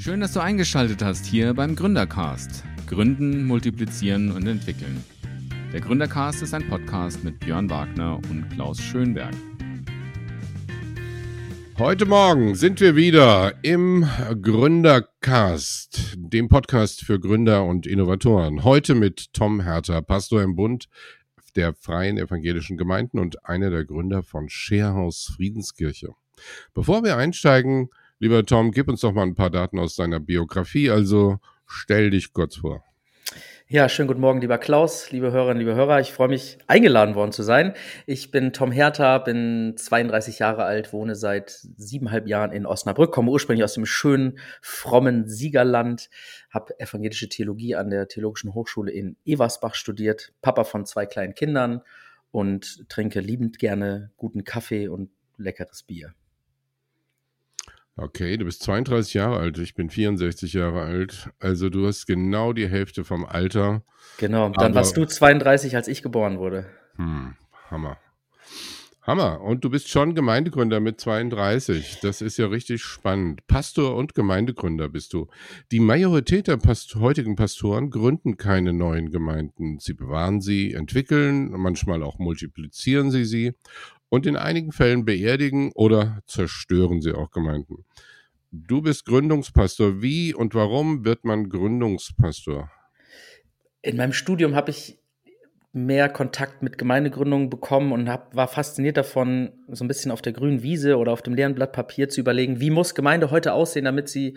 Schön, dass du eingeschaltet hast hier beim Gründercast. Gründen, multiplizieren und entwickeln. Der Gründercast ist ein Podcast mit Björn Wagner und Klaus Schönberg. Heute Morgen sind wir wieder im Gründercast, dem Podcast für Gründer und Innovatoren. Heute mit Tom Herter, Pastor im Bund der Freien Evangelischen Gemeinden und einer der Gründer von Scherhaus Friedenskirche. Bevor wir einsteigen, lieber Tom, gib uns doch mal ein paar Daten aus deiner Biografie. Also stell dich kurz vor. Ja, schönen guten Morgen, lieber Klaus, liebe Hörerinnen, liebe Hörer. Ich freue mich, eingeladen worden zu sein. Ich bin Tom Hertha, bin 32 Jahre alt, wohne seit siebeneinhalb Jahren in Osnabrück, komme ursprünglich aus dem schönen, frommen Siegerland, habe evangelische Theologie an der Theologischen Hochschule in Eversbach studiert, Papa von zwei kleinen Kindern und trinke liebend gerne guten Kaffee und leckeres Bier. Okay, du bist 32 Jahre alt, ich bin 64 Jahre alt. Also du hast genau die Hälfte vom Alter. Genau, dann warst du 32, als ich geboren wurde. Hm, Hammer. Hammer. Und du bist schon Gemeindegründer mit 32. Das ist ja richtig spannend. Pastor und Gemeindegründer bist du. Die Majorität der Past heutigen Pastoren gründen keine neuen Gemeinden. Sie bewahren sie, entwickeln, manchmal auch multiplizieren sie sie und in einigen Fällen beerdigen oder zerstören sie auch Gemeinden. Du bist Gründungspastor. Wie und warum wird man Gründungspastor? In meinem Studium habe ich mehr Kontakt mit Gemeindegründungen bekommen und hab, war fasziniert davon, so ein bisschen auf der grünen Wiese oder auf dem leeren Blatt Papier zu überlegen, wie muss Gemeinde heute aussehen, damit sie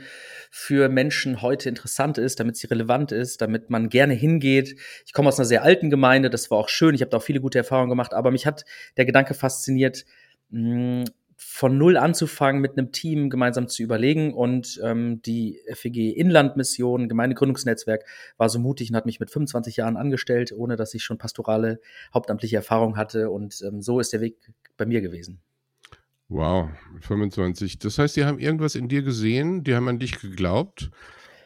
für Menschen heute interessant ist, damit sie relevant ist, damit man gerne hingeht. Ich komme aus einer sehr alten Gemeinde, das war auch schön, ich habe da auch viele gute Erfahrungen gemacht, aber mich hat der Gedanke fasziniert, mh, von null anzufangen, mit einem Team gemeinsam zu überlegen. Und ähm, die FEG Inlandmission, Gemeindegründungsnetzwerk, war so mutig und hat mich mit 25 Jahren angestellt, ohne dass ich schon pastorale, hauptamtliche Erfahrung hatte. Und ähm, so ist der Weg bei mir gewesen. Wow, 25. Das heißt, die haben irgendwas in dir gesehen, die haben an dich geglaubt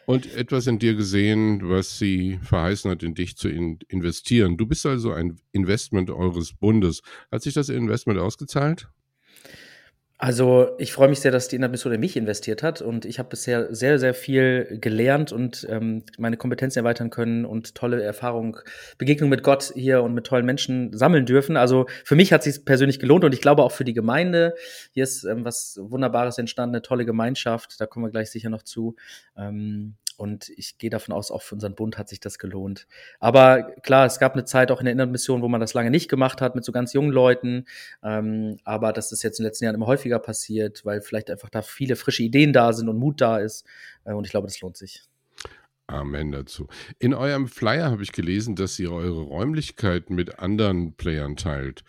und etwas in dir gesehen, was sie verheißen hat, in dich zu in investieren. Du bist also ein Investment eures Bundes. Hat sich das Investment ausgezahlt? Also ich freue mich sehr, dass die Intermission in mich investiert hat und ich habe bisher sehr, sehr viel gelernt und ähm, meine Kompetenzen erweitern können und tolle Erfahrungen, Begegnungen mit Gott hier und mit tollen Menschen sammeln dürfen. Also für mich hat es sich persönlich gelohnt und ich glaube auch für die Gemeinde. Hier ist ähm, was Wunderbares entstanden, eine tolle Gemeinschaft, da kommen wir gleich sicher noch zu. Ähm, und ich gehe davon aus, auch für unseren Bund hat sich das gelohnt. Aber klar, es gab eine Zeit auch in der inneren Mission, wo man das lange nicht gemacht hat mit so ganz jungen Leuten. Ähm, aber das ist jetzt in den letzten Jahren immer häufiger passiert, weil vielleicht einfach da viele frische Ideen da sind und Mut da ist. Äh, und ich glaube, das lohnt sich. Amen dazu. In eurem Flyer habe ich gelesen, dass ihr eure Räumlichkeiten mit anderen Playern teilt.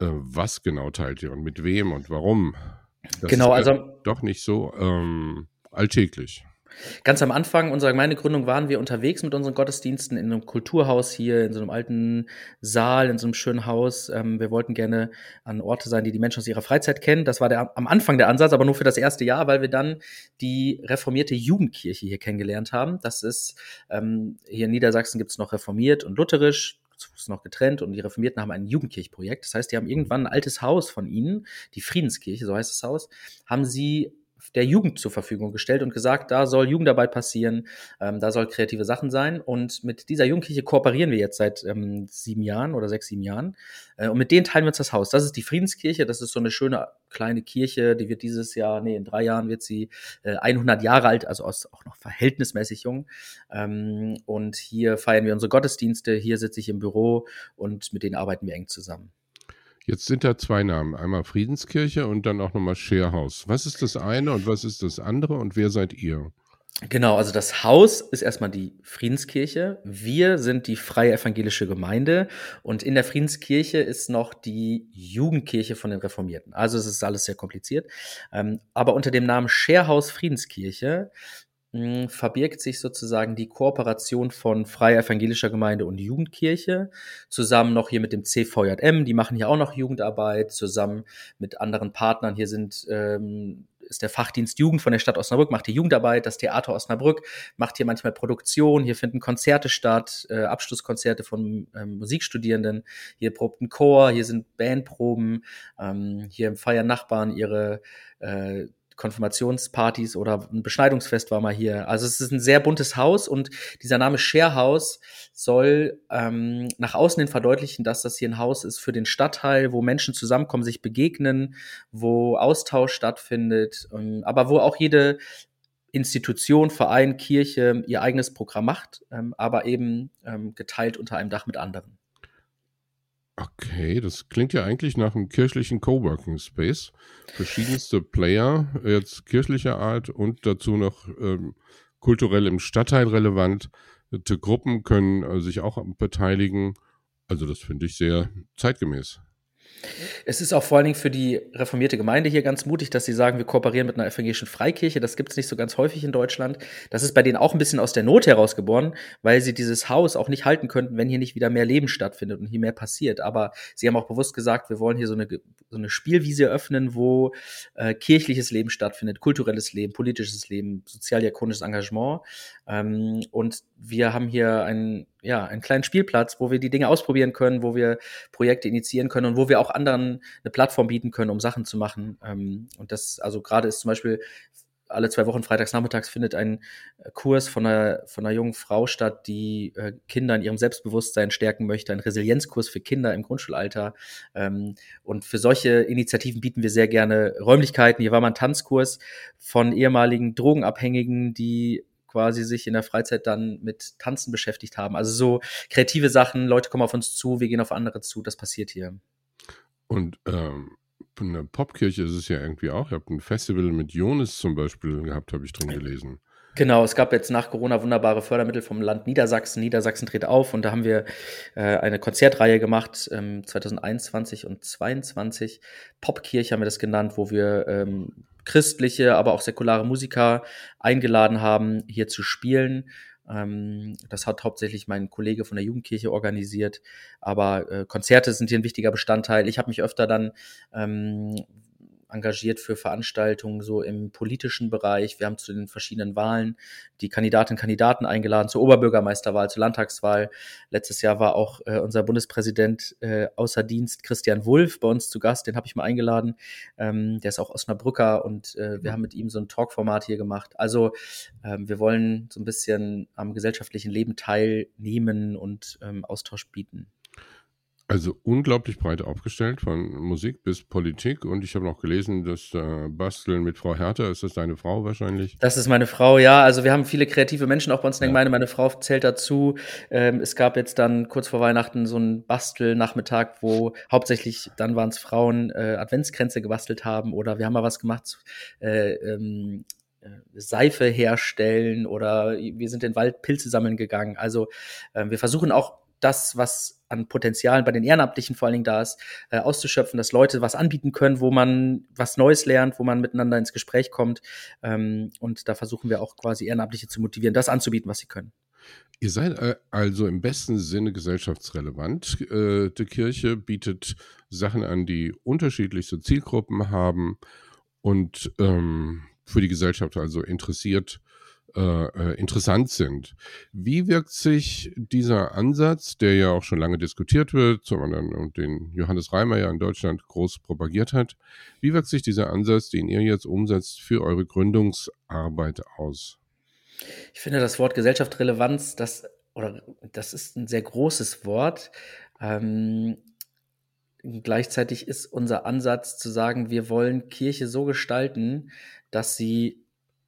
Äh, was genau teilt ihr und mit wem und warum? Das genau, ist also doch nicht so ähm, alltäglich. Ganz am Anfang unserer Gemeindegründung waren wir unterwegs mit unseren Gottesdiensten in einem Kulturhaus hier, in so einem alten Saal, in so einem schönen Haus. Ähm, wir wollten gerne an Orte sein, die die Menschen aus ihrer Freizeit kennen. Das war der, am Anfang der Ansatz, aber nur für das erste Jahr, weil wir dann die reformierte Jugendkirche hier kennengelernt haben. Das ist, ähm, hier in Niedersachsen gibt es noch reformiert und lutherisch ist noch getrennt und die Reformierten haben ein Jugendkirchprojekt. Das heißt, die haben irgendwann ein altes Haus von ihnen, die Friedenskirche, so heißt das Haus, haben sie der Jugend zur Verfügung gestellt und gesagt, da soll Jugendarbeit passieren, ähm, da soll kreative Sachen sein. Und mit dieser Jugendkirche kooperieren wir jetzt seit ähm, sieben Jahren oder sechs, sieben Jahren. Äh, und mit denen teilen wir uns das Haus. Das ist die Friedenskirche, das ist so eine schöne kleine Kirche, die wird dieses Jahr, nee, in drei Jahren wird sie äh, 100 Jahre alt, also auch noch verhältnismäßig jung. Ähm, und hier feiern wir unsere Gottesdienste, hier sitze ich im Büro und mit denen arbeiten wir eng zusammen. Jetzt sind da zwei Namen. Einmal Friedenskirche und dann auch nochmal Scherhaus. Was ist das eine und was ist das andere und wer seid ihr? Genau, also das Haus ist erstmal die Friedenskirche. Wir sind die freie evangelische Gemeinde und in der Friedenskirche ist noch die Jugendkirche von den Reformierten. Also es ist alles sehr kompliziert. Ähm, aber unter dem Namen Scherhaus Friedenskirche hm, verbirgt sich sozusagen die Kooperation von Freie Evangelischer Gemeinde und Jugendkirche, zusammen noch hier mit dem CVJM, die machen hier auch noch Jugendarbeit, zusammen mit anderen Partnern. Hier sind ähm, ist der Fachdienst Jugend von der Stadt Osnabrück, macht hier Jugendarbeit, das Theater Osnabrück macht hier manchmal Produktion, hier finden Konzerte statt, äh, Abschlusskonzerte von ähm, Musikstudierenden, hier probt ein Chor, hier sind Bandproben, ähm, hier feiern Nachbarn ihre äh, Konfirmationspartys oder ein Beschneidungsfest war mal hier. Also es ist ein sehr buntes Haus und dieser Name Share House soll ähm, nach außen hin verdeutlichen, dass das hier ein Haus ist für den Stadtteil, wo Menschen zusammenkommen, sich begegnen, wo Austausch stattfindet, ähm, aber wo auch jede Institution, Verein, Kirche ihr eigenes Programm macht, ähm, aber eben ähm, geteilt unter einem Dach mit anderen. Okay, das klingt ja eigentlich nach einem kirchlichen Coworking Space. Verschiedenste Player, jetzt kirchlicher Art und dazu noch ähm, kulturell im Stadtteil relevant. Die Gruppen können äh, sich auch beteiligen. Also das finde ich sehr zeitgemäß. Es ist auch vor allen Dingen für die reformierte Gemeinde hier ganz mutig, dass sie sagen, wir kooperieren mit einer evangelischen Freikirche. Das gibt es nicht so ganz häufig in Deutschland. Das ist bei denen auch ein bisschen aus der Not herausgeboren, weil sie dieses Haus auch nicht halten könnten, wenn hier nicht wieder mehr Leben stattfindet und hier mehr passiert. Aber sie haben auch bewusst gesagt, wir wollen hier so eine, so eine Spielwiese öffnen, wo äh, kirchliches Leben stattfindet, kulturelles Leben, politisches Leben, sozialdiakonisches Engagement. Ähm, und wir haben hier einen, ja, einen kleinen Spielplatz, wo wir die Dinge ausprobieren können, wo wir Projekte initiieren können und wo wir auch anderen eine Plattform bieten können, um Sachen zu machen. Ähm, und das, also gerade ist zum Beispiel alle zwei Wochen freitags nachmittags findet ein äh, Kurs von einer, von einer jungen Frau statt, die äh, Kinder in ihrem Selbstbewusstsein stärken möchte, ein Resilienzkurs für Kinder im Grundschulalter. Ähm, und für solche Initiativen bieten wir sehr gerne Räumlichkeiten. Hier war mal ein Tanzkurs von ehemaligen Drogenabhängigen, die quasi sich in der Freizeit dann mit Tanzen beschäftigt haben. Also so kreative Sachen, Leute kommen auf uns zu, wir gehen auf andere zu, das passiert hier. Und ähm, eine Popkirche ist es ja irgendwie auch. Ihr habt ein Festival mit Jonas zum Beispiel gehabt, habe ich drin gelesen. Genau, es gab jetzt nach Corona wunderbare Fördermittel vom Land Niedersachsen. Niedersachsen tritt auf und da haben wir äh, eine Konzertreihe gemacht, ähm, 2021 und 2022. Popkirche haben wir das genannt, wo wir ähm, christliche, aber auch säkulare Musiker eingeladen haben, hier zu spielen. Ähm, das hat hauptsächlich mein Kollege von der Jugendkirche organisiert, aber äh, Konzerte sind hier ein wichtiger Bestandteil. Ich habe mich öfter dann ähm, engagiert für Veranstaltungen so im politischen Bereich. Wir haben zu den verschiedenen Wahlen die Kandidatinnen und Kandidaten eingeladen, zur Oberbürgermeisterwahl, zur Landtagswahl. Letztes Jahr war auch äh, unser Bundespräsident äh, außer Dienst Christian Wulff bei uns zu Gast, den habe ich mal eingeladen. Ähm, der ist auch Osnabrücker und äh, wir haben mit ihm so ein Talkformat hier gemacht. Also ähm, wir wollen so ein bisschen am gesellschaftlichen Leben teilnehmen und ähm, Austausch bieten. Also unglaublich breit aufgestellt, von Musik bis Politik. Und ich habe noch gelesen, dass äh, Basteln mit Frau Hertha, ist das deine Frau wahrscheinlich? Das ist meine Frau, ja. Also wir haben viele kreative Menschen auch bei uns in der Gemeinde. Meine Frau zählt dazu. Ähm, es gab jetzt dann kurz vor Weihnachten so einen Bastelnachmittag, wo hauptsächlich, dann waren es Frauen, äh, Adventskränze gebastelt haben. Oder wir haben mal was gemacht, äh, ähm, äh, Seife herstellen oder wir sind in den Wald Pilze sammeln gegangen. Also äh, wir versuchen auch das, was an Potenzialen bei den Ehrenamtlichen vor allen Dingen da ist, äh, auszuschöpfen, dass Leute was anbieten können, wo man was Neues lernt, wo man miteinander ins Gespräch kommt. Ähm, und da versuchen wir auch quasi Ehrenamtliche zu motivieren, das anzubieten, was sie können. Ihr seid äh, also im besten Sinne gesellschaftsrelevant. Äh, die Kirche bietet Sachen an, die unterschiedlichste Zielgruppen haben und ähm, für die Gesellschaft also interessiert äh, äh, interessant sind. Wie wirkt sich dieser Ansatz, der ja auch schon lange diskutiert wird, zum anderen und den Johannes Reimer ja in Deutschland groß propagiert hat, wie wirkt sich dieser Ansatz, den ihr jetzt umsetzt, für eure Gründungsarbeit aus? Ich finde das Wort Gesellschaftsrelevanz, das oder das ist ein sehr großes Wort. Ähm, gleichzeitig ist unser Ansatz zu sagen, wir wollen Kirche so gestalten, dass sie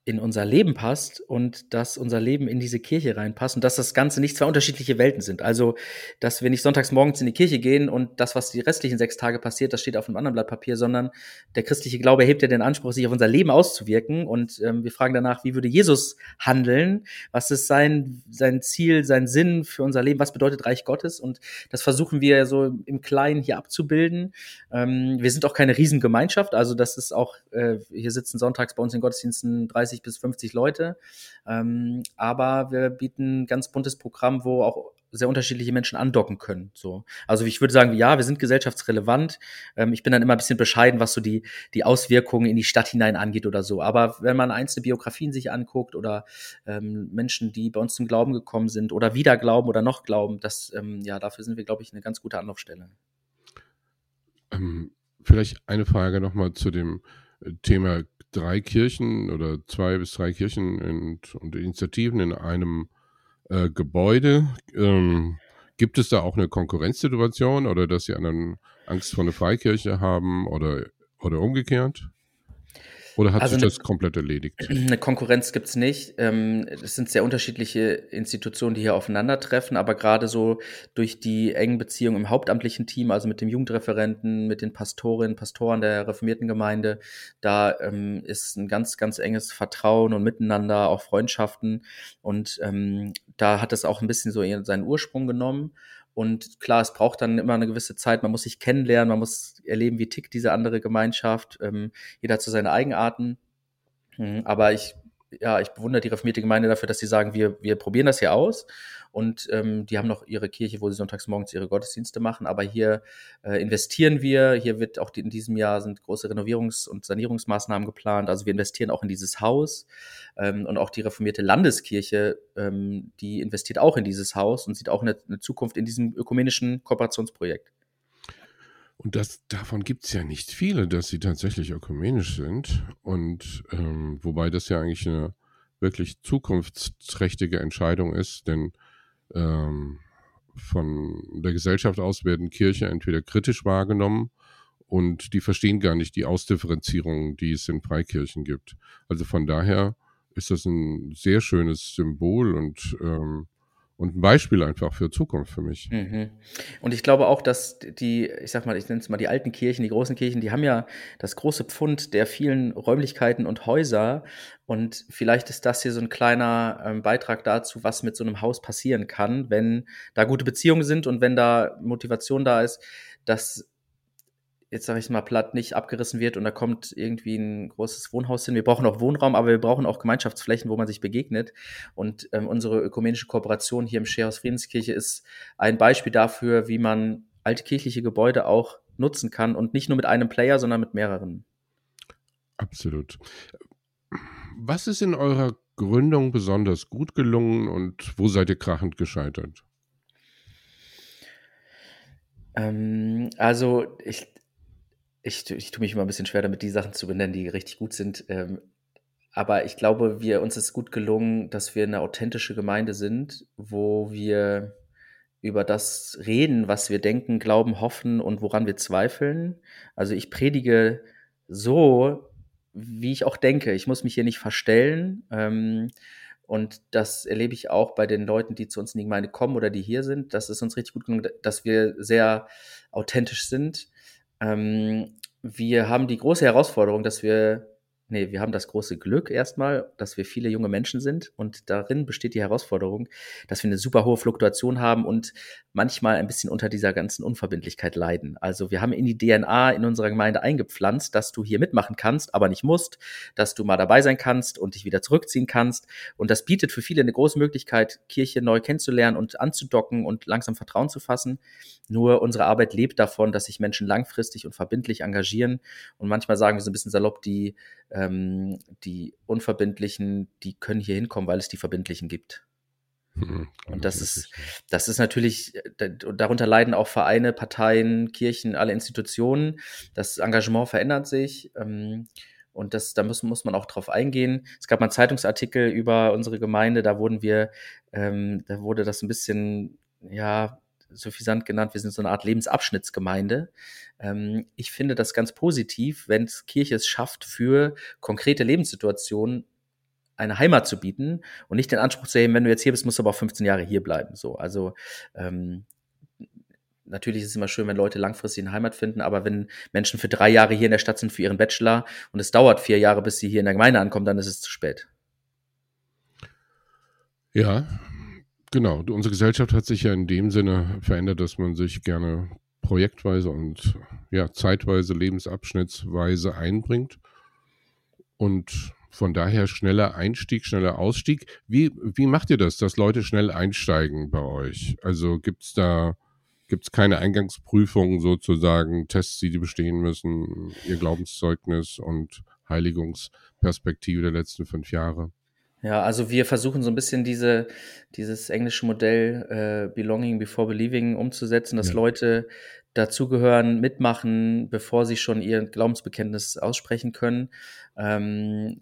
in unser Leben passt und dass unser Leben in diese Kirche reinpasst und dass das Ganze nicht zwei unterschiedliche Welten sind. Also, dass wir nicht sonntags morgens in die Kirche gehen und das, was die restlichen sechs Tage passiert, das steht auf einem anderen Blatt Papier, sondern der christliche Glaube erhebt ja den Anspruch, sich auf unser Leben auszuwirken und ähm, wir fragen danach, wie würde Jesus handeln? Was ist sein, sein Ziel, sein Sinn für unser Leben? Was bedeutet Reich Gottes? Und das versuchen wir so im Kleinen hier abzubilden. Ähm, wir sind auch keine Riesengemeinschaft, also das ist auch, äh, hier sitzen sonntags bei uns in Gottesdiensten 30 30 bis 50 Leute. Ähm, aber wir bieten ein ganz buntes Programm, wo auch sehr unterschiedliche Menschen andocken können. So. Also ich würde sagen, ja, wir sind gesellschaftsrelevant. Ähm, ich bin dann immer ein bisschen bescheiden, was so die, die Auswirkungen in die Stadt hinein angeht oder so. Aber wenn man einzelne Biografien sich anguckt oder ähm, Menschen, die bei uns zum Glauben gekommen sind oder wieder glauben oder noch glauben, das, ähm, ja, dafür sind wir, glaube ich, eine ganz gute Anlaufstelle. Ähm, vielleicht eine Frage nochmal zu dem äh, Thema drei Kirchen oder zwei bis drei Kirchen und, und Initiativen in einem äh, Gebäude. Ähm, gibt es da auch eine Konkurrenzsituation oder dass Sie einen Angst vor einer Freikirche haben oder, oder umgekehrt? Oder hat also sich das komplett erledigt? Eine Konkurrenz gibt es nicht. Ähm, es sind sehr unterschiedliche Institutionen, die hier aufeinandertreffen, aber gerade so durch die engen Beziehungen im hauptamtlichen Team, also mit dem Jugendreferenten, mit den Pastorinnen, Pastoren der reformierten Gemeinde, da ähm, ist ein ganz, ganz enges Vertrauen und Miteinander, auch Freundschaften. Und ähm, da hat es auch ein bisschen so seinen Ursprung genommen. Und klar, es braucht dann immer eine gewisse Zeit. Man muss sich kennenlernen, man muss erleben, wie tickt diese andere Gemeinschaft. Ähm, jeder hat so seine Eigenarten. Mhm, aber ich, ja, ich bewundere die reformierte Gemeinde dafür, dass sie sagen, wir, wir probieren das hier aus und ähm, die haben noch ihre Kirche, wo sie sonntags morgens ihre Gottesdienste machen. Aber hier äh, investieren wir. Hier wird auch die, in diesem Jahr sind große Renovierungs- und Sanierungsmaßnahmen geplant. Also wir investieren auch in dieses Haus. Ähm, und auch die reformierte Landeskirche, ähm, die investiert auch in dieses Haus und sieht auch eine, eine Zukunft in diesem ökumenischen Kooperationsprojekt. Und das, davon gibt es ja nicht viele, dass sie tatsächlich ökumenisch sind. Und ähm, wobei das ja eigentlich eine wirklich zukunftsträchtige Entscheidung ist, denn ähm, von der Gesellschaft aus werden Kirche entweder kritisch wahrgenommen und die verstehen gar nicht die Ausdifferenzierung, die es in Freikirchen gibt. Also von daher ist das ein sehr schönes Symbol und ähm, und ein Beispiel einfach für Zukunft für mich. Mhm. Und ich glaube auch, dass die, ich sag mal, ich nenne es mal die alten Kirchen, die großen Kirchen, die haben ja das große Pfund der vielen Räumlichkeiten und Häuser. Und vielleicht ist das hier so ein kleiner ähm, Beitrag dazu, was mit so einem Haus passieren kann, wenn da gute Beziehungen sind und wenn da Motivation da ist, dass jetzt sage ich mal platt, nicht abgerissen wird und da kommt irgendwie ein großes Wohnhaus hin. Wir brauchen auch Wohnraum, aber wir brauchen auch Gemeinschaftsflächen, wo man sich begegnet. Und ähm, unsere ökumenische Kooperation hier im Scherhaus Friedenskirche ist ein Beispiel dafür, wie man alte kirchliche Gebäude auch nutzen kann und nicht nur mit einem Player, sondern mit mehreren. Absolut. Was ist in eurer Gründung besonders gut gelungen und wo seid ihr krachend gescheitert? Ähm, also ich, ich, ich tue mich immer ein bisschen schwer damit, die Sachen zu benennen, die richtig gut sind. Ähm, aber ich glaube, wir, uns ist gut gelungen, dass wir eine authentische Gemeinde sind, wo wir über das reden, was wir denken, glauben, hoffen und woran wir zweifeln. Also ich predige so, wie ich auch denke. Ich muss mich hier nicht verstellen. Ähm, und das erlebe ich auch bei den Leuten, die zu uns in die Gemeinde kommen oder die hier sind. Das ist uns richtig gut gelungen, dass wir sehr authentisch sind. Ähm, wir haben die große Herausforderung, dass wir Nee, wir haben das große Glück erstmal, dass wir viele junge Menschen sind und darin besteht die Herausforderung, dass wir eine super hohe Fluktuation haben und manchmal ein bisschen unter dieser ganzen Unverbindlichkeit leiden. Also wir haben in die DNA in unserer Gemeinde eingepflanzt, dass du hier mitmachen kannst, aber nicht musst, dass du mal dabei sein kannst und dich wieder zurückziehen kannst. Und das bietet für viele eine große Möglichkeit, Kirche neu kennenzulernen und anzudocken und langsam Vertrauen zu fassen. Nur unsere Arbeit lebt davon, dass sich Menschen langfristig und verbindlich engagieren. Und manchmal sagen wir so ein bisschen salopp, die ähm, die Unverbindlichen, die können hier hinkommen, weil es die Verbindlichen gibt. Mhm. Und das ist, das ist natürlich, darunter leiden auch Vereine, Parteien, Kirchen, alle Institutionen. Das Engagement verändert sich. Ähm, und das, da muss, muss man auch drauf eingehen. Es gab mal einen Zeitungsartikel über unsere Gemeinde, da wurden wir, ähm, da wurde das ein bisschen, ja, suffisant genannt, wir sind so eine Art Lebensabschnittsgemeinde. Ähm, ich finde das ganz positiv, wenn Kirche es schafft, für konkrete Lebenssituationen eine Heimat zu bieten und nicht den Anspruch zu haben, wenn du jetzt hier bist, musst du aber auch 15 Jahre hier bleiben. So, also ähm, natürlich ist es immer schön, wenn Leute langfristig eine Heimat finden, aber wenn Menschen für drei Jahre hier in der Stadt sind für ihren Bachelor und es dauert vier Jahre, bis sie hier in der Gemeinde ankommen, dann ist es zu spät. Ja, Genau, unsere Gesellschaft hat sich ja in dem Sinne verändert, dass man sich gerne projektweise und ja, zeitweise, lebensabschnittsweise einbringt. Und von daher schneller Einstieg, schneller Ausstieg. Wie, wie macht ihr das, dass Leute schnell einsteigen bei euch? Also gibt es da gibt's keine Eingangsprüfungen sozusagen, Tests, die die bestehen müssen, ihr Glaubenszeugnis und Heiligungsperspektive der letzten fünf Jahre? Ja, also wir versuchen so ein bisschen diese, dieses englische Modell äh, Belonging Before Believing umzusetzen, dass Ja. Leute dazugehören, mitmachen, bevor sie schon ihr Glaubensbekenntnis aussprechen können. Ähm,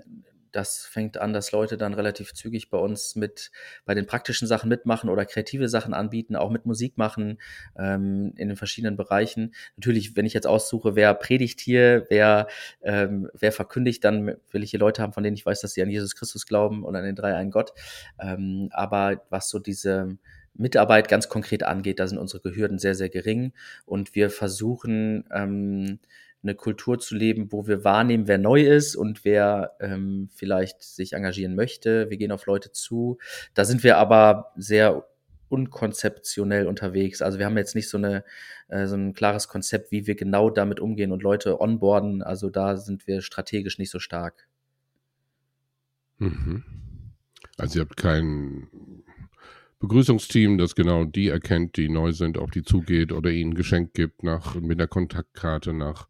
das fängt an, dass Leute dann relativ zügig bei uns mit bei den praktischen Sachen mitmachen oder kreative Sachen anbieten, auch mit Musik machen ähm, in den verschiedenen Bereichen. Natürlich, wenn ich jetzt aussuche, wer predigt hier, wer ähm, wer verkündigt, dann will ich hier Leute haben, von denen ich weiß, dass sie an Jesus Christus glauben und an den drei einen Gott. Ähm, aber was so diese Mitarbeit ganz konkret angeht, da sind unsere Hürden sehr, sehr gering und wir versuchen ähm, eine Kultur zu leben, wo wir wahrnehmen, wer neu ist und wer ähm, vielleicht sich engagieren möchte. Wir gehen auf Leute zu. Da sind wir aber sehr unkonzeptionell unterwegs. Also wir haben jetzt nicht so, eine, äh, so ein klares Konzept, wie wir genau damit umgehen und Leute onboarden. Also da sind wir strategisch nicht so stark. Mhm. Also ihr habt kein Begrüßungsteam, das genau die erkennt, die neu sind, auf die zugeht oder ihnen Geschenk gibt, nach, mit einer Kontaktkarte nach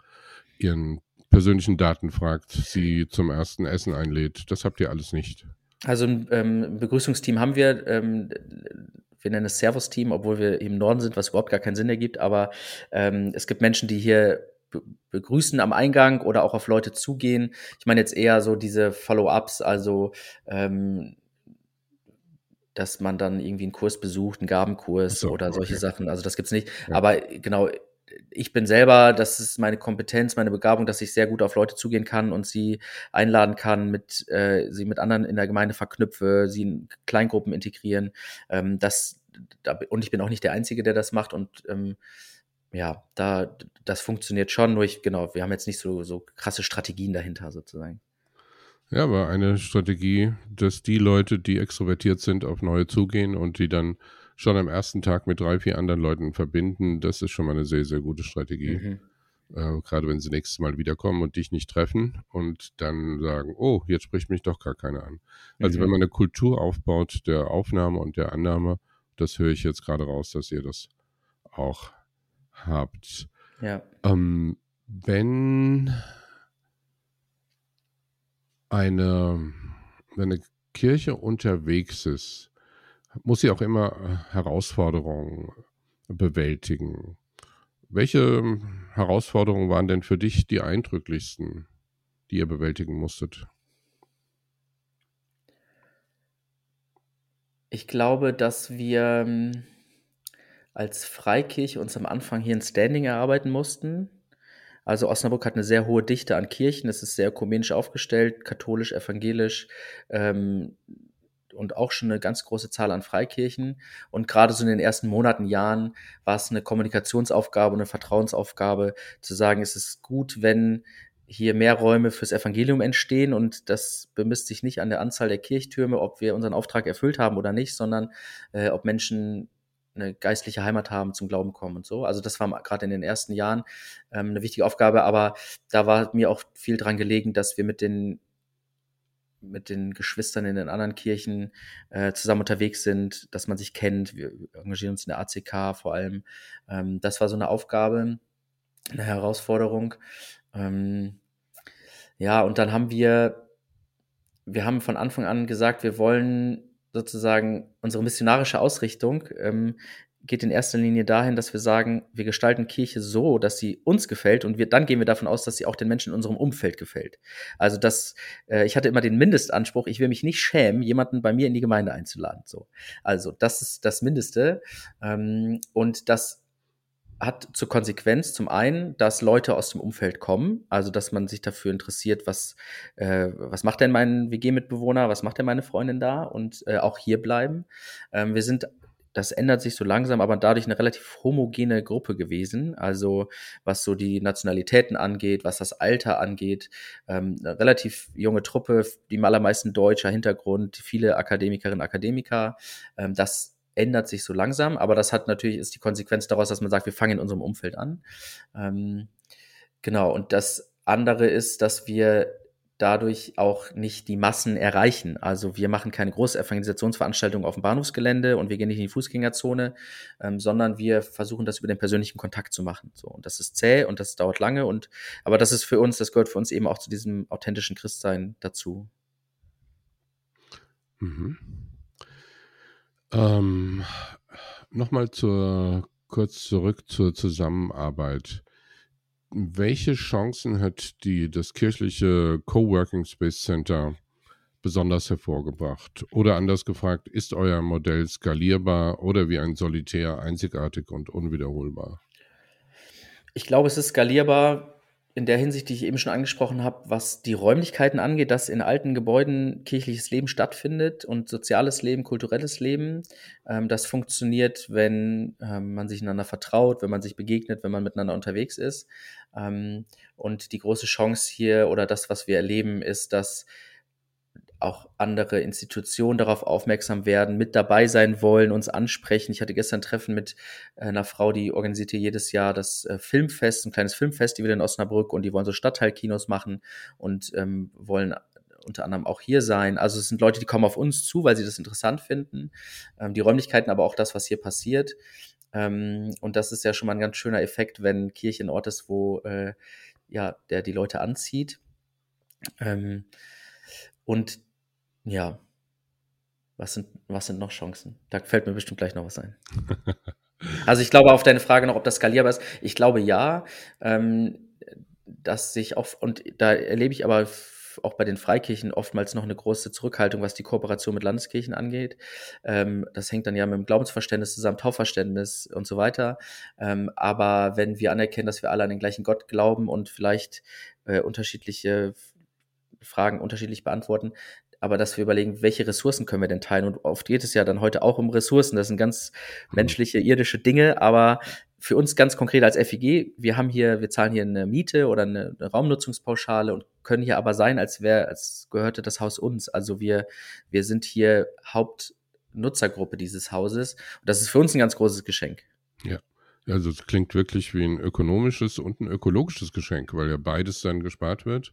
ihren persönlichen Daten fragt, sie zum ersten Essen einlädt. Das habt ihr alles nicht. Also ein ähm, Begrüßungsteam haben wir. Ähm, wir nennen es Servus-Team, obwohl wir im Norden sind, was überhaupt gar keinen Sinn ergibt. Aber ähm, es gibt Menschen, die hier be begrüßen am Eingang oder auch auf Leute zugehen. Ich meine jetzt eher so diese Follow-ups, also ähm, dass man dann irgendwie einen Kurs besucht, einen Gabenkurs So, oder solche okay. Sachen. Also das gibt's nicht. Ja. Aber genau, ich bin selber, das ist meine Kompetenz, meine Begabung, dass ich sehr gut auf Leute zugehen kann und sie einladen kann, mit äh, sie mit anderen in der Gemeinde verknüpfe, sie in Kleingruppen integrieren. Ähm, das da, und ich bin auch nicht der Einzige, der das macht und ähm, ja, da das funktioniert schon. Nur ich genau, wir haben jetzt nicht so so krasse Strategien dahinter sozusagen. Ja, aber eine Strategie, dass die Leute, die extrovertiert sind, auf neue zugehen und die dann schon am ersten Tag mit drei, vier anderen Leuten verbinden, das ist schon mal eine sehr, sehr gute Strategie. Mhm. Äh, gerade wenn sie nächstes Mal wiederkommen und dich nicht treffen und dann sagen, oh, jetzt spricht mich doch gar keiner an. Also Mhm. wenn man eine Kultur aufbaut der Aufnahme und der Annahme, das höre ich jetzt gerade raus, dass ihr das auch habt. Ja. Ähm, wenn eine, wenn eine Kirche unterwegs ist, muss sie auch immer äh, Herausforderungen bewältigen. Welche Herausforderungen waren denn für dich die eindrücklichsten, die ihr bewältigen musstet? Ich glaube, dass wir ähm, als Freikirche uns am Anfang hier ein Standing erarbeiten mussten. Also Osnabrück hat eine sehr hohe Dichte an Kirchen, es ist sehr ökumenisch aufgestellt, katholisch, evangelisch ähm, und auch schon eine ganz große Zahl an Freikirchen. Und gerade so in den ersten Monaten, Jahren war es eine Kommunikationsaufgabe und eine Vertrauensaufgabe, zu sagen, es ist gut, wenn hier mehr Räume fürs Evangelium entstehen und das bemisst sich nicht an der Anzahl der Kirchtürme, ob wir unseren Auftrag erfüllt haben oder nicht, sondern äh, ob Menschen eine geistliche Heimat haben, zum Glauben kommen und so. Also das war gerade in den ersten Jahren ähm, eine wichtige Aufgabe, aber da war mir auch viel dran gelegen, dass wir mit den mit den Geschwistern in den anderen Kirchen äh, zusammen unterwegs sind, dass man sich kennt. Wir engagieren uns in der ACK vor allem. Ähm, das war so eine Aufgabe, eine Herausforderung. Ähm, ja, und dann haben wir, wir haben von Anfang an gesagt, wir wollen sozusagen unsere missionarische Ausrichtung ähm, geht in erster Linie dahin, dass wir sagen, wir gestalten Kirche so, dass sie uns gefällt und wir, dann gehen wir davon aus, dass sie auch den Menschen in unserem Umfeld gefällt. Also das, äh, ich hatte immer den Mindestanspruch, ich will mich nicht schämen, jemanden bei mir in die Gemeinde einzuladen. So, also das ist das Mindeste ähm, und das hat zur Konsequenz zum einen, dass Leute aus dem Umfeld kommen, also dass man sich dafür interessiert, was, äh, was macht denn mein WG-Mitbewohner, was macht denn meine Freundin da und äh, auch hier bleiben. Ähm, wir sind das ändert sich so langsam, aber dadurch eine relativ homogene Gruppe gewesen. Also was so die Nationalitäten angeht, was das Alter angeht, ähm, eine relativ junge Truppe, die allermeisten deutscher Hintergrund, viele Akademikerinnen, Akademiker. Ähm, das ändert sich so langsam, aber das hat natürlich ist die Konsequenz daraus, dass man sagt, wir fangen in unserem Umfeld an. Ähm, genau, und das andere ist, dass wir dadurch auch nicht die Massen erreichen. Also wir machen keine große Evangelisationsveranstaltung auf dem Bahnhofsgelände und wir gehen nicht in die Fußgängerzone, ähm, sondern wir versuchen das über den persönlichen Kontakt zu machen. So und das ist zäh und das dauert lange und aber das ist für uns, das gehört für uns eben auch zu diesem authentischen Christsein dazu. Mhm. Ähm, Nochmal zur, kurz zurück zur Zusammenarbeit. Welche Chancen hat die, das kirchliche Coworking Space Center besonders hervorgebracht? Oder anders gefragt, ist euer Modell skalierbar oder wie ein Solitär einzigartig und unwiederholbar? Ich glaube, es ist skalierbar in der Hinsicht, die ich eben schon angesprochen habe, was die Räumlichkeiten angeht, dass in alten Gebäuden kirchliches Leben stattfindet und soziales Leben, kulturelles Leben. Ähm, das funktioniert, wenn ähm, man sich einander vertraut, wenn man sich begegnet, wenn man miteinander unterwegs ist. Ähm, und die große Chance hier oder das, was wir erleben, ist, dass auch andere Institutionen darauf aufmerksam werden, mit dabei sein wollen, uns ansprechen. Ich hatte gestern ein Treffen mit äh, einer Frau, die organisiert hier jedes Jahr das äh, Filmfest, ein kleines Filmfestival in Osnabrück und die wollen so Stadtteilkinos machen und ähm, wollen unter anderem auch hier sein. Also es sind Leute, die kommen auf uns zu, weil sie das interessant finden. Ähm, die Räumlichkeiten, aber auch das, was hier passiert. Ähm, und das ist ja schon mal ein ganz schöner Effekt, wenn Kirche ein Ort ist, wo äh, ja, der die Leute anzieht. Ähm, und ja. Was sind, was sind noch Chancen? Da fällt mir bestimmt gleich noch was ein. also ich glaube auf deine Frage noch, ob das skalierbar ist. Ich glaube ja, ähm, dass sich auch, und da erlebe ich aber auch bei den Freikirchen oftmals noch eine große Zurückhaltung, was die Kooperation mit Landeskirchen angeht. Ähm, das hängt dann ja mit dem Glaubensverständnis zusammen, Taufverständnis und so weiter. Ähm, aber wenn wir anerkennen, dass wir alle an den gleichen Gott glauben und vielleicht äh, unterschiedliche Fragen unterschiedlich beantworten, aber dass wir überlegen, welche Ressourcen können wir denn teilen? Und oft geht es ja dann heute auch um Ressourcen. Das sind ganz mhm. menschliche, irdische Dinge, aber für uns ganz konkret als FIG, wir haben hier, wir zahlen hier eine Miete oder eine, eine Raumnutzungspauschale und können hier aber sein, als wäre, als gehörte das Haus uns. Also wir, wir sind hier Hauptnutzergruppe dieses Hauses. Und das ist für uns ein ganz großes Geschenk. Ja. Also es klingt wirklich wie ein ökonomisches und ein ökologisches Geschenk, weil ja beides dann gespart wird.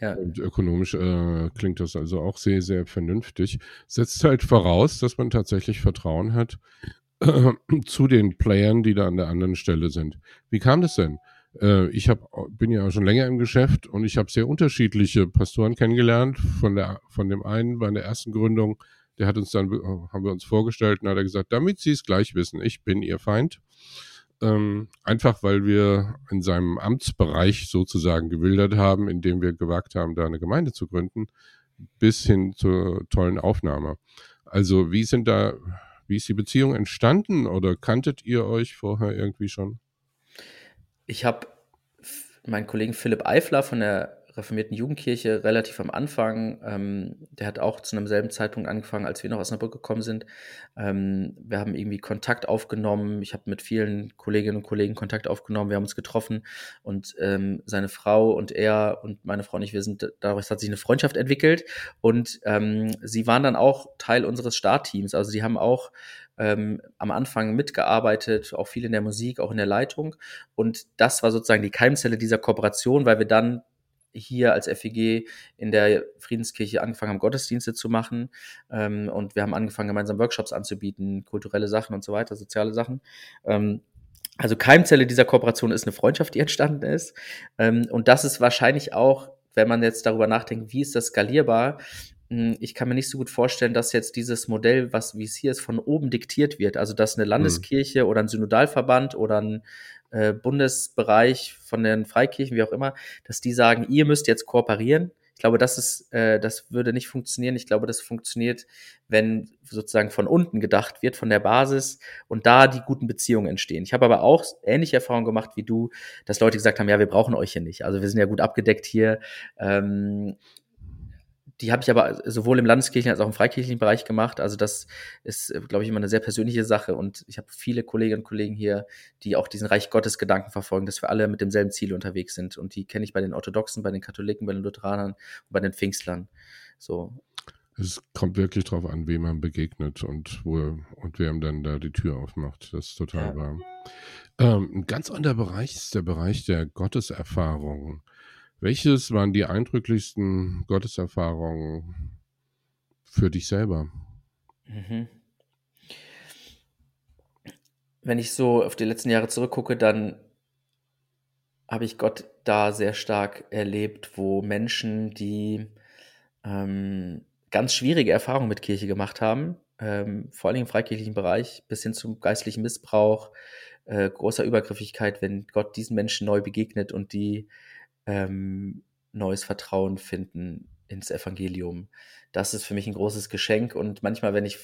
Ja. Und ökonomisch äh, klingt das also auch sehr, sehr vernünftig. Setzt halt voraus, dass man tatsächlich Vertrauen hat äh, zu den Playern, die da an der anderen Stelle sind. Wie kam das denn? Äh, ich hab, bin ja schon länger im Geschäft und ich habe sehr unterschiedliche Pastoren kennengelernt. Von, der, von dem einen bei der ersten Gründung, der hat uns dann, haben wir uns vorgestellt und hat er gesagt, damit Sie es gleich wissen, ich bin Ihr Feind. Ähm, einfach weil wir in seinem Amtsbereich sozusagen gewildert haben, indem wir gewagt haben, da eine Gemeinde zu gründen, bis hin zur tollen Aufnahme. Also wie sind da, wie ist die Beziehung entstanden oder kanntet ihr euch vorher irgendwie schon? Ich habe meinen Kollegen Philipp Eifler von der reformierten Jugendkirche relativ am Anfang. Ähm, der hat auch zu einem selben Zeitpunkt angefangen, als wir noch aus Osnabrück gekommen sind. Ähm, wir haben irgendwie Kontakt aufgenommen. Ich habe mit vielen Kolleginnen und Kollegen Kontakt aufgenommen. Wir haben uns getroffen und ähm, seine Frau und er und meine Frau und ich, wir sind, daraus hat sich eine Freundschaft entwickelt und ähm, sie waren dann auch Teil unseres Startteams. Also sie haben auch ähm, am Anfang mitgearbeitet, auch viel in der Musik, auch in der Leitung. Und das war sozusagen die Keimzelle dieser Kooperation, weil wir dann hier als FEG in der Friedenskirche angefangen haben, Gottesdienste zu machen. Ähm, und wir haben angefangen, gemeinsam Workshops anzubieten, kulturelle Sachen und so weiter, soziale Sachen. Ähm, also Keimzelle dieser Kooperation ist eine Freundschaft, die entstanden ist. Ähm, und das ist wahrscheinlich auch, wenn man jetzt darüber nachdenkt, wie ist das skalierbar, hm, ich kann mir nicht so gut vorstellen, dass jetzt dieses Modell, was wie es hier ist, von oben diktiert wird. Also dass eine mhm. Landeskirche mhm. oder ein Synodalverband oder ein äh, Bundesbereich von den Freikirchen, wie auch immer, dass die sagen, ihr müsst jetzt kooperieren. Ich glaube, das ist, äh, das würde nicht funktionieren. Ich glaube, das funktioniert, wenn sozusagen von unten gedacht wird, von der Basis und da die guten Beziehungen entstehen. Ich habe aber auch ähnliche Erfahrungen gemacht wie du, dass Leute gesagt haben, ja, wir brauchen euch hier nicht. Also wir sind ja gut abgedeckt hier. Ähm, die habe ich aber sowohl im landeskirchlichen als auch im freikirchlichen Bereich gemacht. Also das ist, glaube ich, immer eine sehr persönliche Sache. Und ich habe viele Kolleginnen und Kollegen hier, die auch diesen Reich Gottes Gedanken verfolgen, dass wir alle mit demselben Ziel unterwegs sind. Und die kenne ich bei den Orthodoxen, bei den Katholiken, bei den Lutheranern und bei den Pfingstlern. So. Es kommt wirklich darauf an, wem man begegnet und wo und wer ihm dann da die Tür aufmacht. Das ist total ja. wahr. Ähm, ein ganz anderer Bereich ist der Bereich der Gotteserfahrung. Welches waren die eindrücklichsten Gotteserfahrungen für dich selber? Mhm. Wenn ich so auf die letzten Jahre zurückgucke, dann habe ich Gott da sehr stark erlebt, wo Menschen, die ähm, ganz schwierige Erfahrungen mit Kirche gemacht haben, ähm, vor allem im freikirchlichen Bereich, bis hin zum geistlichen Missbrauch, äh, großer Übergriffigkeit, wenn Gott diesen Menschen neu begegnet und die ähm, neues Vertrauen finden ins Evangelium. Das ist für mich ein großes Geschenk und manchmal, wenn ich,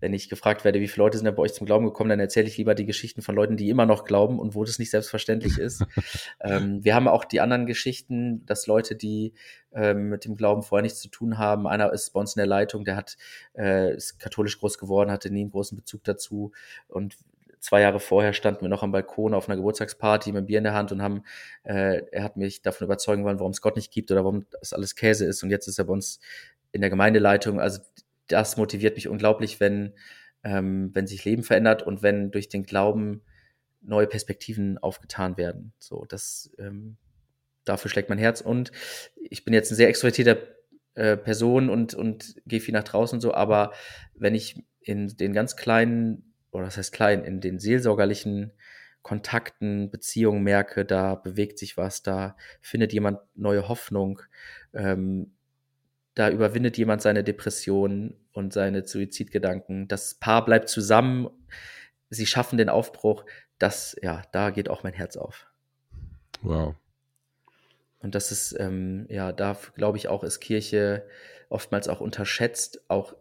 wenn ich gefragt werde, wie viele Leute sind da bei euch zum Glauben gekommen, dann erzähle ich lieber die Geschichten von Leuten, die immer noch glauben und wo das nicht selbstverständlich ist. ähm, wir haben auch die anderen Geschichten, dass Leute, die ähm, mit dem Glauben vorher nichts zu tun haben, einer ist bei uns in der Leitung, der hat, äh, ist katholisch groß geworden, hatte nie einen großen Bezug dazu und zwei Jahre vorher standen wir noch am Balkon auf einer Geburtstagsparty mit Bier in der Hand und haben, äh, er hat mich davon überzeugen wollen, warum es Gott nicht gibt oder warum das alles Käse ist. Und jetzt ist er bei uns in der Gemeindeleitung. Also das motiviert mich unglaublich, wenn, ähm, wenn sich Leben verändert und wenn durch den Glauben neue Perspektiven aufgetan werden. So, das ähm, dafür schlägt mein Herz. Und ich bin jetzt ein sehr extrovertierter äh, Person und, und gehe viel nach draußen und so, aber wenn ich in den ganz kleinen oder das heißt klein, in den seelsorgerlichen Kontakten, Beziehungen merke, da bewegt sich was, da findet jemand neue Hoffnung, ähm, da überwindet jemand seine Depression und seine Suizidgedanken. Das Paar bleibt zusammen, sie schaffen den Aufbruch. Das, ja, da geht auch mein Herz auf. Wow. Und das ist, ähm, ja, da glaube ich auch, ist Kirche oftmals auch unterschätzt, auch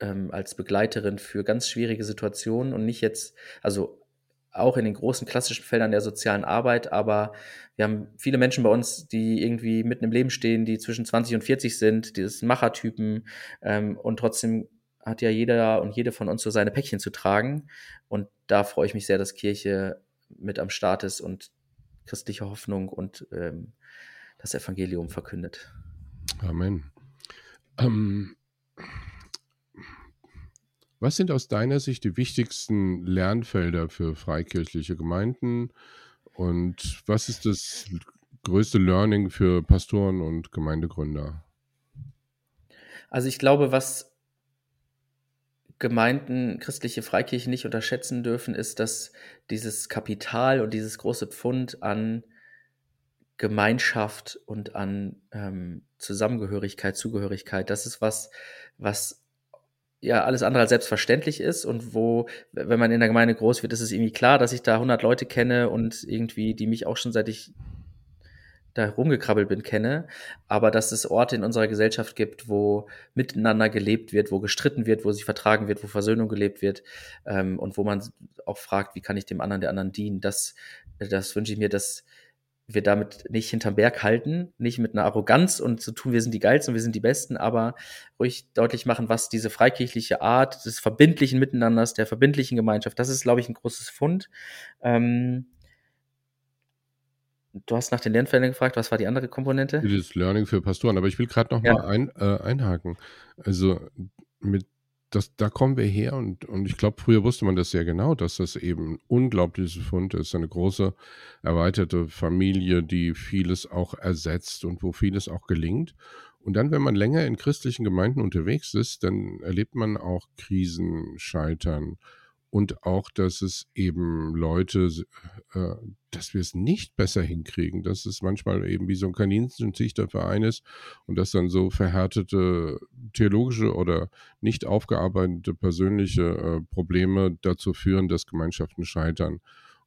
ähm, als Begleiterin für ganz schwierige Situationen und nicht jetzt, also auch in den großen klassischen Feldern der sozialen Arbeit, aber wir haben viele Menschen bei uns, die irgendwie mitten im Leben stehen, die zwischen 20 und 40 sind, dieses Machertypen ähm, und trotzdem hat ja jeder und jede von uns so seine Päckchen zu tragen und da freue ich mich sehr, dass Kirche mit am Start ist und christliche Hoffnung und ähm, das Evangelium verkündet. Amen. Ähm, was sind aus deiner Sicht die wichtigsten Lernfelder für freikirchliche Gemeinden? Und was ist das größte Learning für Pastoren und Gemeindegründer? Also ich glaube, was Gemeinden, christliche Freikirchen nicht unterschätzen dürfen, ist, dass dieses Kapital und dieses große Pfund an Gemeinschaft und an ähm, Zusammengehörigkeit, Zugehörigkeit, das ist was, was ja alles andere als selbstverständlich ist und wo, wenn man in der Gemeinde groß wird, ist es irgendwie klar, dass ich da 100 Leute kenne und irgendwie, die mich auch schon seit ich da rumgekrabbelt bin, kenne, aber dass es Orte in unserer Gesellschaft gibt, wo miteinander gelebt wird, wo gestritten wird, wo sich vertragen wird, wo Versöhnung gelebt wird ähm, und wo man auch fragt, wie kann ich dem anderen, der anderen dienen, das, das wünsche ich mir, dass wir damit nicht hinterm Berg halten, nicht mit einer Arroganz und so tun, wir sind die Geilsten, wir sind die Besten, aber ruhig deutlich machen, was diese freikirchliche Art des verbindlichen Miteinanders, der verbindlichen Gemeinschaft, das ist, glaube ich, ein großes Fund. Ähm, du hast nach den Lernfällen gefragt, was war die andere Komponente? Das Learning für Pastoren, aber ich will gerade noch ja. mal ein, äh, einhaken. Also mit das, da kommen wir her und, und ich glaube, früher wusste man das sehr genau, dass das eben ein unglaubliches Fund ist, eine große erweiterte Familie, die vieles auch ersetzt und wo vieles auch gelingt. Und dann, wenn man länger in christlichen Gemeinden unterwegs ist, dann erlebt man auch Krisen, Scheitern, und auch, dass es eben Leute, äh, dass wir es nicht besser hinkriegen, dass es manchmal eben wie so ein Kaninchenzüchterverein ist und dass dann so verhärtete theologische oder nicht aufgearbeitete persönliche äh, Probleme dazu führen, dass Gemeinschaften scheitern.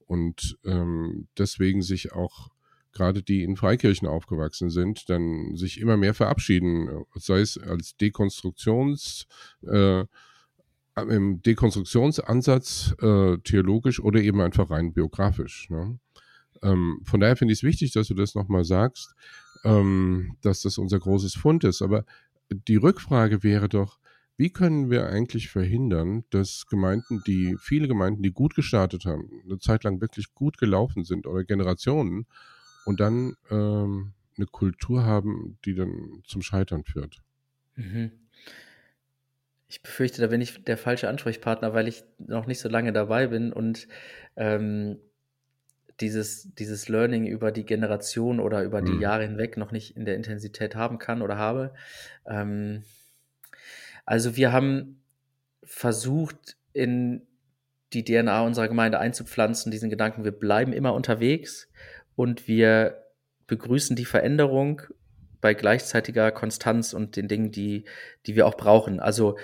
Und ähm, deswegen sich auch gerade die in Freikirchen aufgewachsen sind, dann sich immer mehr verabschieden, sei es als Dekonstruktions äh, im Dekonstruktionsansatz äh, theologisch oder eben einfach rein biografisch. Ne? Ähm, von daher finde ich es wichtig, dass du das nochmal sagst, ähm, dass das unser großes Fund ist. Aber die Rückfrage wäre doch, wie können wir eigentlich verhindern, dass Gemeinden, die, viele Gemeinden, die gut gestartet haben, eine Zeit lang wirklich gut gelaufen sind oder Generationen und dann ähm, eine Kultur haben, die dann zum Scheitern führt? Mhm. Ich befürchte, da bin ich der falsche Ansprechpartner, weil ich noch nicht so lange dabei bin und ähm, dieses, dieses Learning über die Generation oder über die mhm. Jahre hinweg noch nicht in der Intensität haben kann oder habe. Ähm, also wir haben versucht, in die DNA unserer Gemeinde einzupflanzen, diesen Gedanken, wir bleiben immer unterwegs und wir begrüßen die Veränderung bei gleichzeitiger Konstanz und den Dingen, die, die wir auch brauchen. Also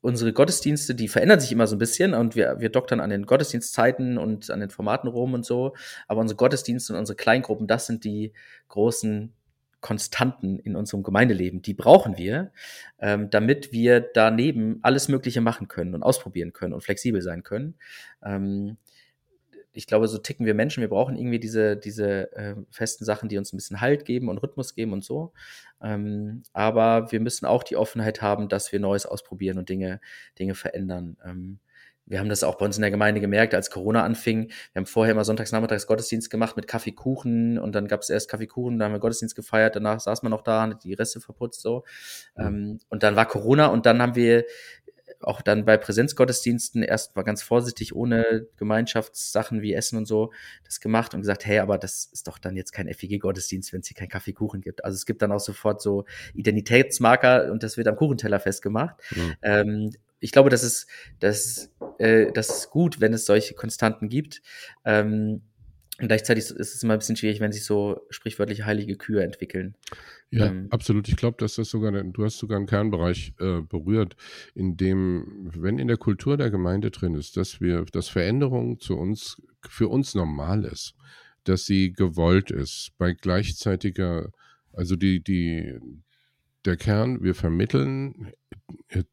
unsere Gottesdienste, die verändern sich immer so ein bisschen und wir, wir doktern an den Gottesdienstzeiten und an den Formaten rum und so. Aber unsere Gottesdienste und unsere Kleingruppen, das sind die großen Konstanten in unserem Gemeindeleben. Die brauchen wir, ähm, damit wir daneben alles Mögliche machen können und ausprobieren können und flexibel sein können. Ähm, ich glaube, so ticken wir Menschen. Wir brauchen irgendwie diese, diese äh, festen Sachen, die uns ein bisschen Halt geben und Rhythmus geben und so. Ähm, aber wir müssen auch die Offenheit haben, dass wir Neues ausprobieren und Dinge, Dinge verändern. Ähm, wir haben das auch bei uns in der Gemeinde gemerkt, als Corona anfing. Wir haben vorher immer sonntags nachmittags Gottesdienst gemacht mit Kaffeekuchen und dann gab es erst Kaffeekuchen, dann haben wir Gottesdienst gefeiert, danach saß man noch da, hat die Reste verputzt so. Mhm. Ähm, und dann war Corona und dann haben wir auch dann bei Präsenzgottesdiensten erst mal ganz vorsichtig ohne Gemeinschaftssachen wie Essen und so das gemacht und gesagt, hey, aber das ist doch dann jetzt kein FEG-Gottesdienst, wenn es hier kein Kaffeekuchen gibt. Also es gibt dann auch sofort so Identitätsmarker und das wird am Kuchenteller festgemacht. Mhm. Ähm, ich glaube, das ist, das, äh, das ist gut, wenn es solche Konstanten gibt. Ähm, und gleichzeitig ist es immer ein bisschen schwierig, wenn sich so sprichwörtliche heilige Kühe entwickeln. Ja, ähm, absolut. Ich glaube, dass das sogar, du hast sogar einen Kernbereich äh, berührt, in dem, wenn in der Kultur der Gemeinde drin ist, dass wir, dass Veränderung zu uns, für uns normal ist, dass sie gewollt ist, bei gleichzeitiger, also die, die, der Kern, wir vermitteln,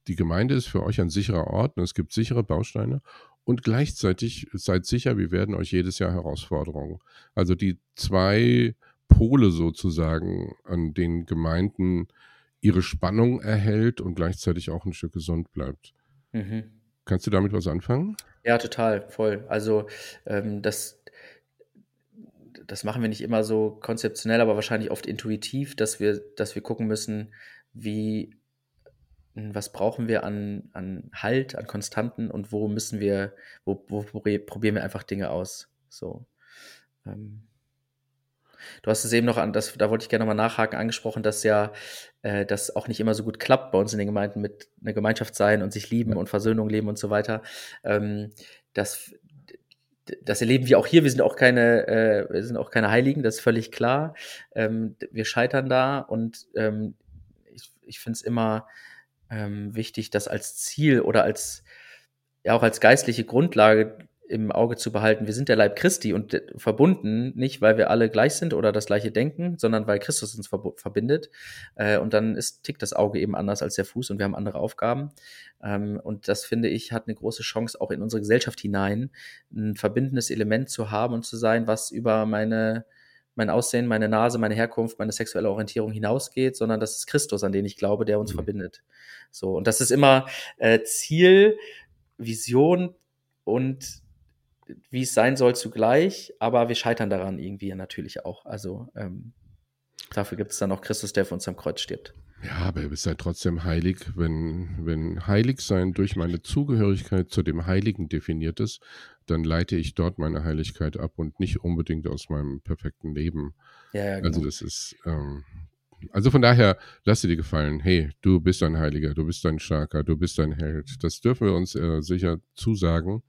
die Gemeinde ist für euch ein sicherer Ort und es gibt sichere Bausteine und gleichzeitig seid sicher, wir werden euch jedes Jahr Herausforderungen. Also die zwei Pole sozusagen, an denen Gemeinden ihre Spannung erhält und gleichzeitig auch ein Stück gesund bleibt. Mhm. Kannst du damit was anfangen? Ja, total, voll. Also ähm, das, das machen wir nicht immer so konzeptionell, aber wahrscheinlich oft intuitiv, dass wir, dass wir gucken müssen, wie was brauchen wir an, an Halt, an Konstanten und wo müssen wir, wo, wo probieren wir einfach Dinge aus. So. Ähm. Du hast es eben noch an, das, da wollte ich gerne nochmal nachhaken, angesprochen, dass ja äh, das auch nicht immer so gut klappt bei uns in den Gemeinden mit einer Gemeinschaft sein und sich lieben und Versöhnung leben und so weiter. Ähm, das, das erleben wir auch hier. Wir sind auch keine, äh, wir sind auch keine Heiligen, das ist völlig klar. Ähm, wir scheitern da und ähm, ich, ich finde es immer ähm, wichtig, das als Ziel oder als ja auch als geistliche Grundlage im Auge zu behalten. Wir sind der Leib Christi und verbunden, nicht weil wir alle gleich sind oder das gleiche denken, sondern weil Christus uns verbindet. Äh, und dann ist, tickt das Auge eben anders als der Fuß und wir haben andere Aufgaben. Ähm, und das finde ich hat eine große Chance auch in unsere Gesellschaft hinein, ein verbindendes Element zu haben und zu sein, was über meine mein Aussehen, meine Nase, meine Herkunft, meine sexuelle Orientierung hinausgeht, sondern das ist Christus, an den ich glaube, der uns mhm. verbindet. So, und das ist immer äh, Ziel, Vision und wie es sein soll zugleich, aber wir scheitern daran irgendwie natürlich auch. Also ähm, dafür gibt es dann auch Christus, der für uns am Kreuz stirbt. Ja, aber ihr bist ja trotzdem heilig, wenn, wenn Heiligsein durch meine Zugehörigkeit zu dem Heiligen definiert ist, dann leite ich dort meine Heiligkeit ab und nicht unbedingt aus meinem perfekten Leben. Ja, ja, also genau. Also das ist, ähm, also von daher, lass dir dir gefallen, hey, du bist ein Heiliger, du bist ein Starker, du bist ein Held. Das dürfen wir uns äh, sicher zusagen.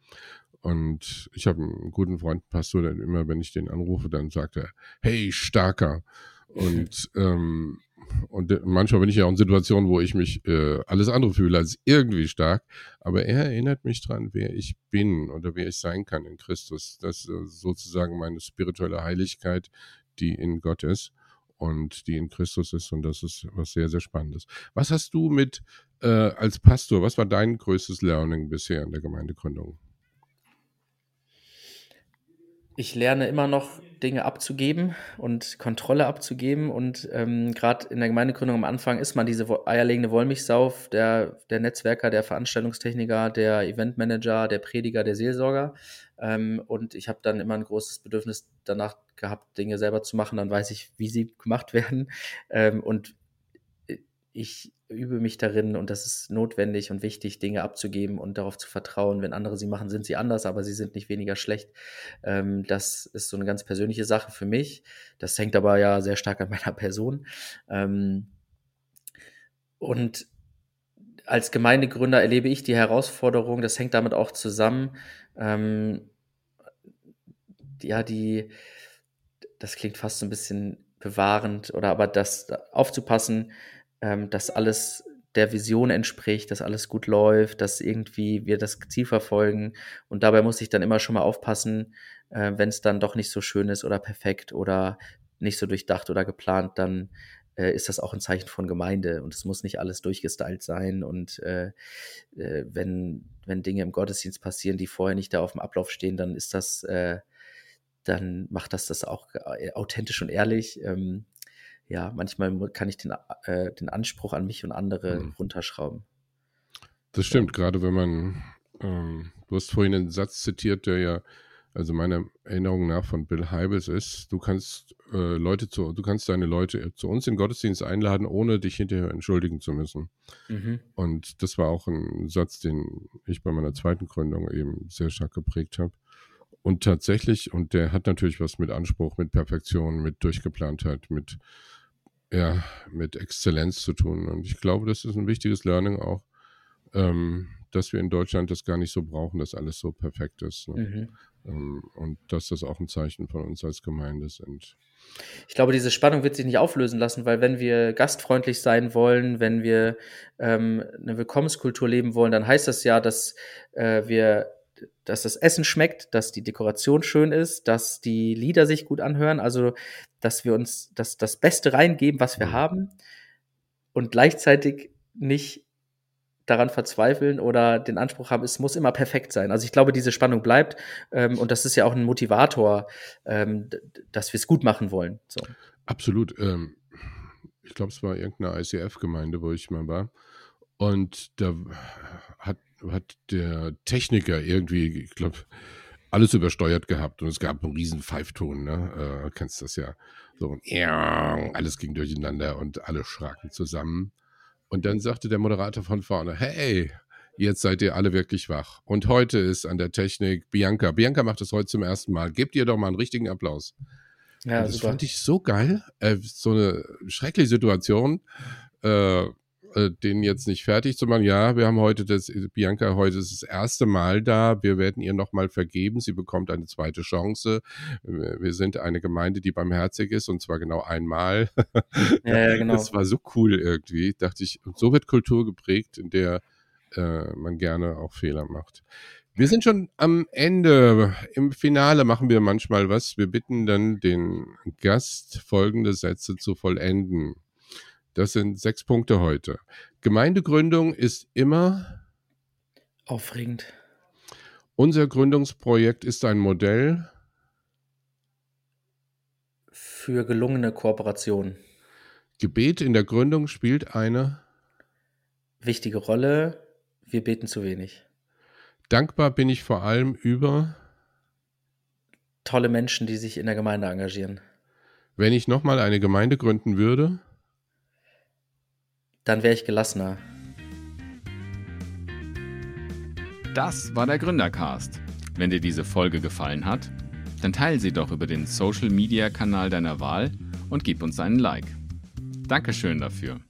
Und ich habe einen guten Freund, Pastor, der immer, wenn ich den anrufe, dann sagt er, hey, Starker. Und ähm, und manchmal bin ich ja auch in Situationen, wo ich mich äh, alles andere fühle als irgendwie stark. Aber er erinnert mich dran, wer ich bin oder wer ich sein kann in Christus. Das ist äh, sozusagen meine spirituelle Heiligkeit, die in Gott ist und die in Christus ist. Und das ist was sehr, sehr Spannendes. Was hast du mit äh, als Pastor, was war dein größtes Learning bisher in der Gemeindegründung? Ich lerne immer noch Dinge abzugeben und Kontrolle abzugeben. Und ähm, gerade in der Gemeindegründung am Anfang ist man diese eierlegende Wollmilchsau, der, der Netzwerker, der Veranstaltungstechniker, der Eventmanager, der Prediger, der Seelsorger. Ähm, und ich habe dann immer ein großes Bedürfnis danach gehabt, Dinge selber zu machen. Dann weiß ich, wie sie gemacht werden. Ähm, und ich übe mich darin und das ist notwendig und wichtig, Dinge abzugeben und darauf zu vertrauen. Wenn andere sie machen, sind sie anders, aber sie sind nicht weniger schlecht. Ähm, das ist so eine ganz persönliche Sache für mich. Das hängt aber ja sehr stark an meiner Person. Ähm, und als Gemeindegründer erlebe ich die Herausforderung, das hängt damit auch zusammen, ähm, ja, die, das klingt fast so ein bisschen bewahrend oder aber das aufzupassen, ähm, dass alles der Vision entspricht, dass alles gut läuft, dass irgendwie wir das Ziel verfolgen. Und dabei muss ich dann immer schon mal aufpassen, äh, wenn es dann doch nicht so schön ist oder perfekt oder nicht so durchdacht oder geplant, dann äh, ist das auch ein Zeichen von Gemeinde und es muss nicht alles durchgestylt sein. Und äh, äh, wenn, wenn Dinge im Gottesdienst passieren, die vorher nicht da auf dem Ablauf stehen, dann ist das, äh, dann macht das das auch äh, authentisch und ehrlich. Ähm, ja, manchmal kann ich den, äh, den Anspruch an mich und andere mhm. runterschrauben. Das stimmt, gerade wenn man, ähm, du hast vorhin einen Satz zitiert, der ja also meiner Erinnerung nach von Bill Heibels ist, du kannst äh, Leute zu, du kannst deine Leute zu uns in Gottesdienst einladen, ohne dich hinterher entschuldigen zu müssen. Mhm. Und das war auch ein Satz, den ich bei meiner zweiten Gründung eben sehr stark geprägt habe. Und tatsächlich, und der hat natürlich was mit Anspruch, mit Perfektion, mit Durchgeplantheit, mit, ja, mit Exzellenz zu tun. Und ich glaube, das ist ein wichtiges Learning auch, ähm, dass wir in Deutschland das gar nicht so brauchen, dass alles so perfekt ist. Ne? Mhm. Ähm, und dass das auch ein Zeichen von uns als Gemeinde sind. Ich glaube, diese Spannung wird sich nicht auflösen lassen, weil wenn wir gastfreundlich sein wollen, wenn wir ähm, eine Willkommenskultur leben wollen, dann heißt das ja, dass äh, wir dass das Essen schmeckt, dass die Dekoration schön ist, dass die Lieder sich gut anhören, also dass wir uns das, das Beste reingeben, was wir mhm. haben und gleichzeitig nicht daran verzweifeln oder den Anspruch haben, es muss immer perfekt sein. Also ich glaube, diese Spannung bleibt ähm, und das ist ja auch ein Motivator, ähm, dass wir es gut machen wollen. So. Absolut. Ähm, ich glaube, es war irgendeine ICF-Gemeinde, wo ich mal war. Und da hat, hat der Techniker irgendwie, ich glaube, alles übersteuert gehabt und es gab einen riesen Pfeifton, ne? Äh, kennst das ja. So, alles ging durcheinander und alle schraken zusammen. Und dann sagte der Moderator von vorne, hey, jetzt seid ihr alle wirklich wach. Und heute ist an der Technik Bianca. Bianca macht das heute zum ersten Mal. Gebt ihr doch mal einen richtigen Applaus. Ja, das super. fand ich so geil. Äh, so eine schreckliche Situation. Äh, äh, den jetzt nicht fertig zu machen. Ja, wir haben heute das, Bianca heute ist das erste Mal da. Wir werden ihr nochmal vergeben. Sie bekommt eine zweite Chance. Wir sind eine Gemeinde, die barmherzig ist und zwar genau einmal. Ja, ja genau. Das war so cool irgendwie. Dachte ich, so wird Kultur geprägt, in der äh, man gerne auch Fehler macht. Wir sind schon am Ende. Im Finale machen wir manchmal was. Wir bitten dann den Gast, folgende Sätze zu vollenden. Das sind sechs Punkte heute. Gemeindegründung ist immer aufregend. Unser Gründungsprojekt ist ein Modell für gelungene Kooperation. Gebet in der Gründung spielt eine wichtige Rolle. Wir beten zu wenig. Dankbar bin ich vor allem über tolle Menschen, die sich in der Gemeinde engagieren. Wenn ich nochmal eine Gemeinde gründen würde, dann wäre ich gelassener. Das war der Gründercast. Wenn dir diese Folge gefallen hat, dann teile sie doch über den Social Media Kanal deiner Wahl und gib uns einen Like. Dankeschön dafür.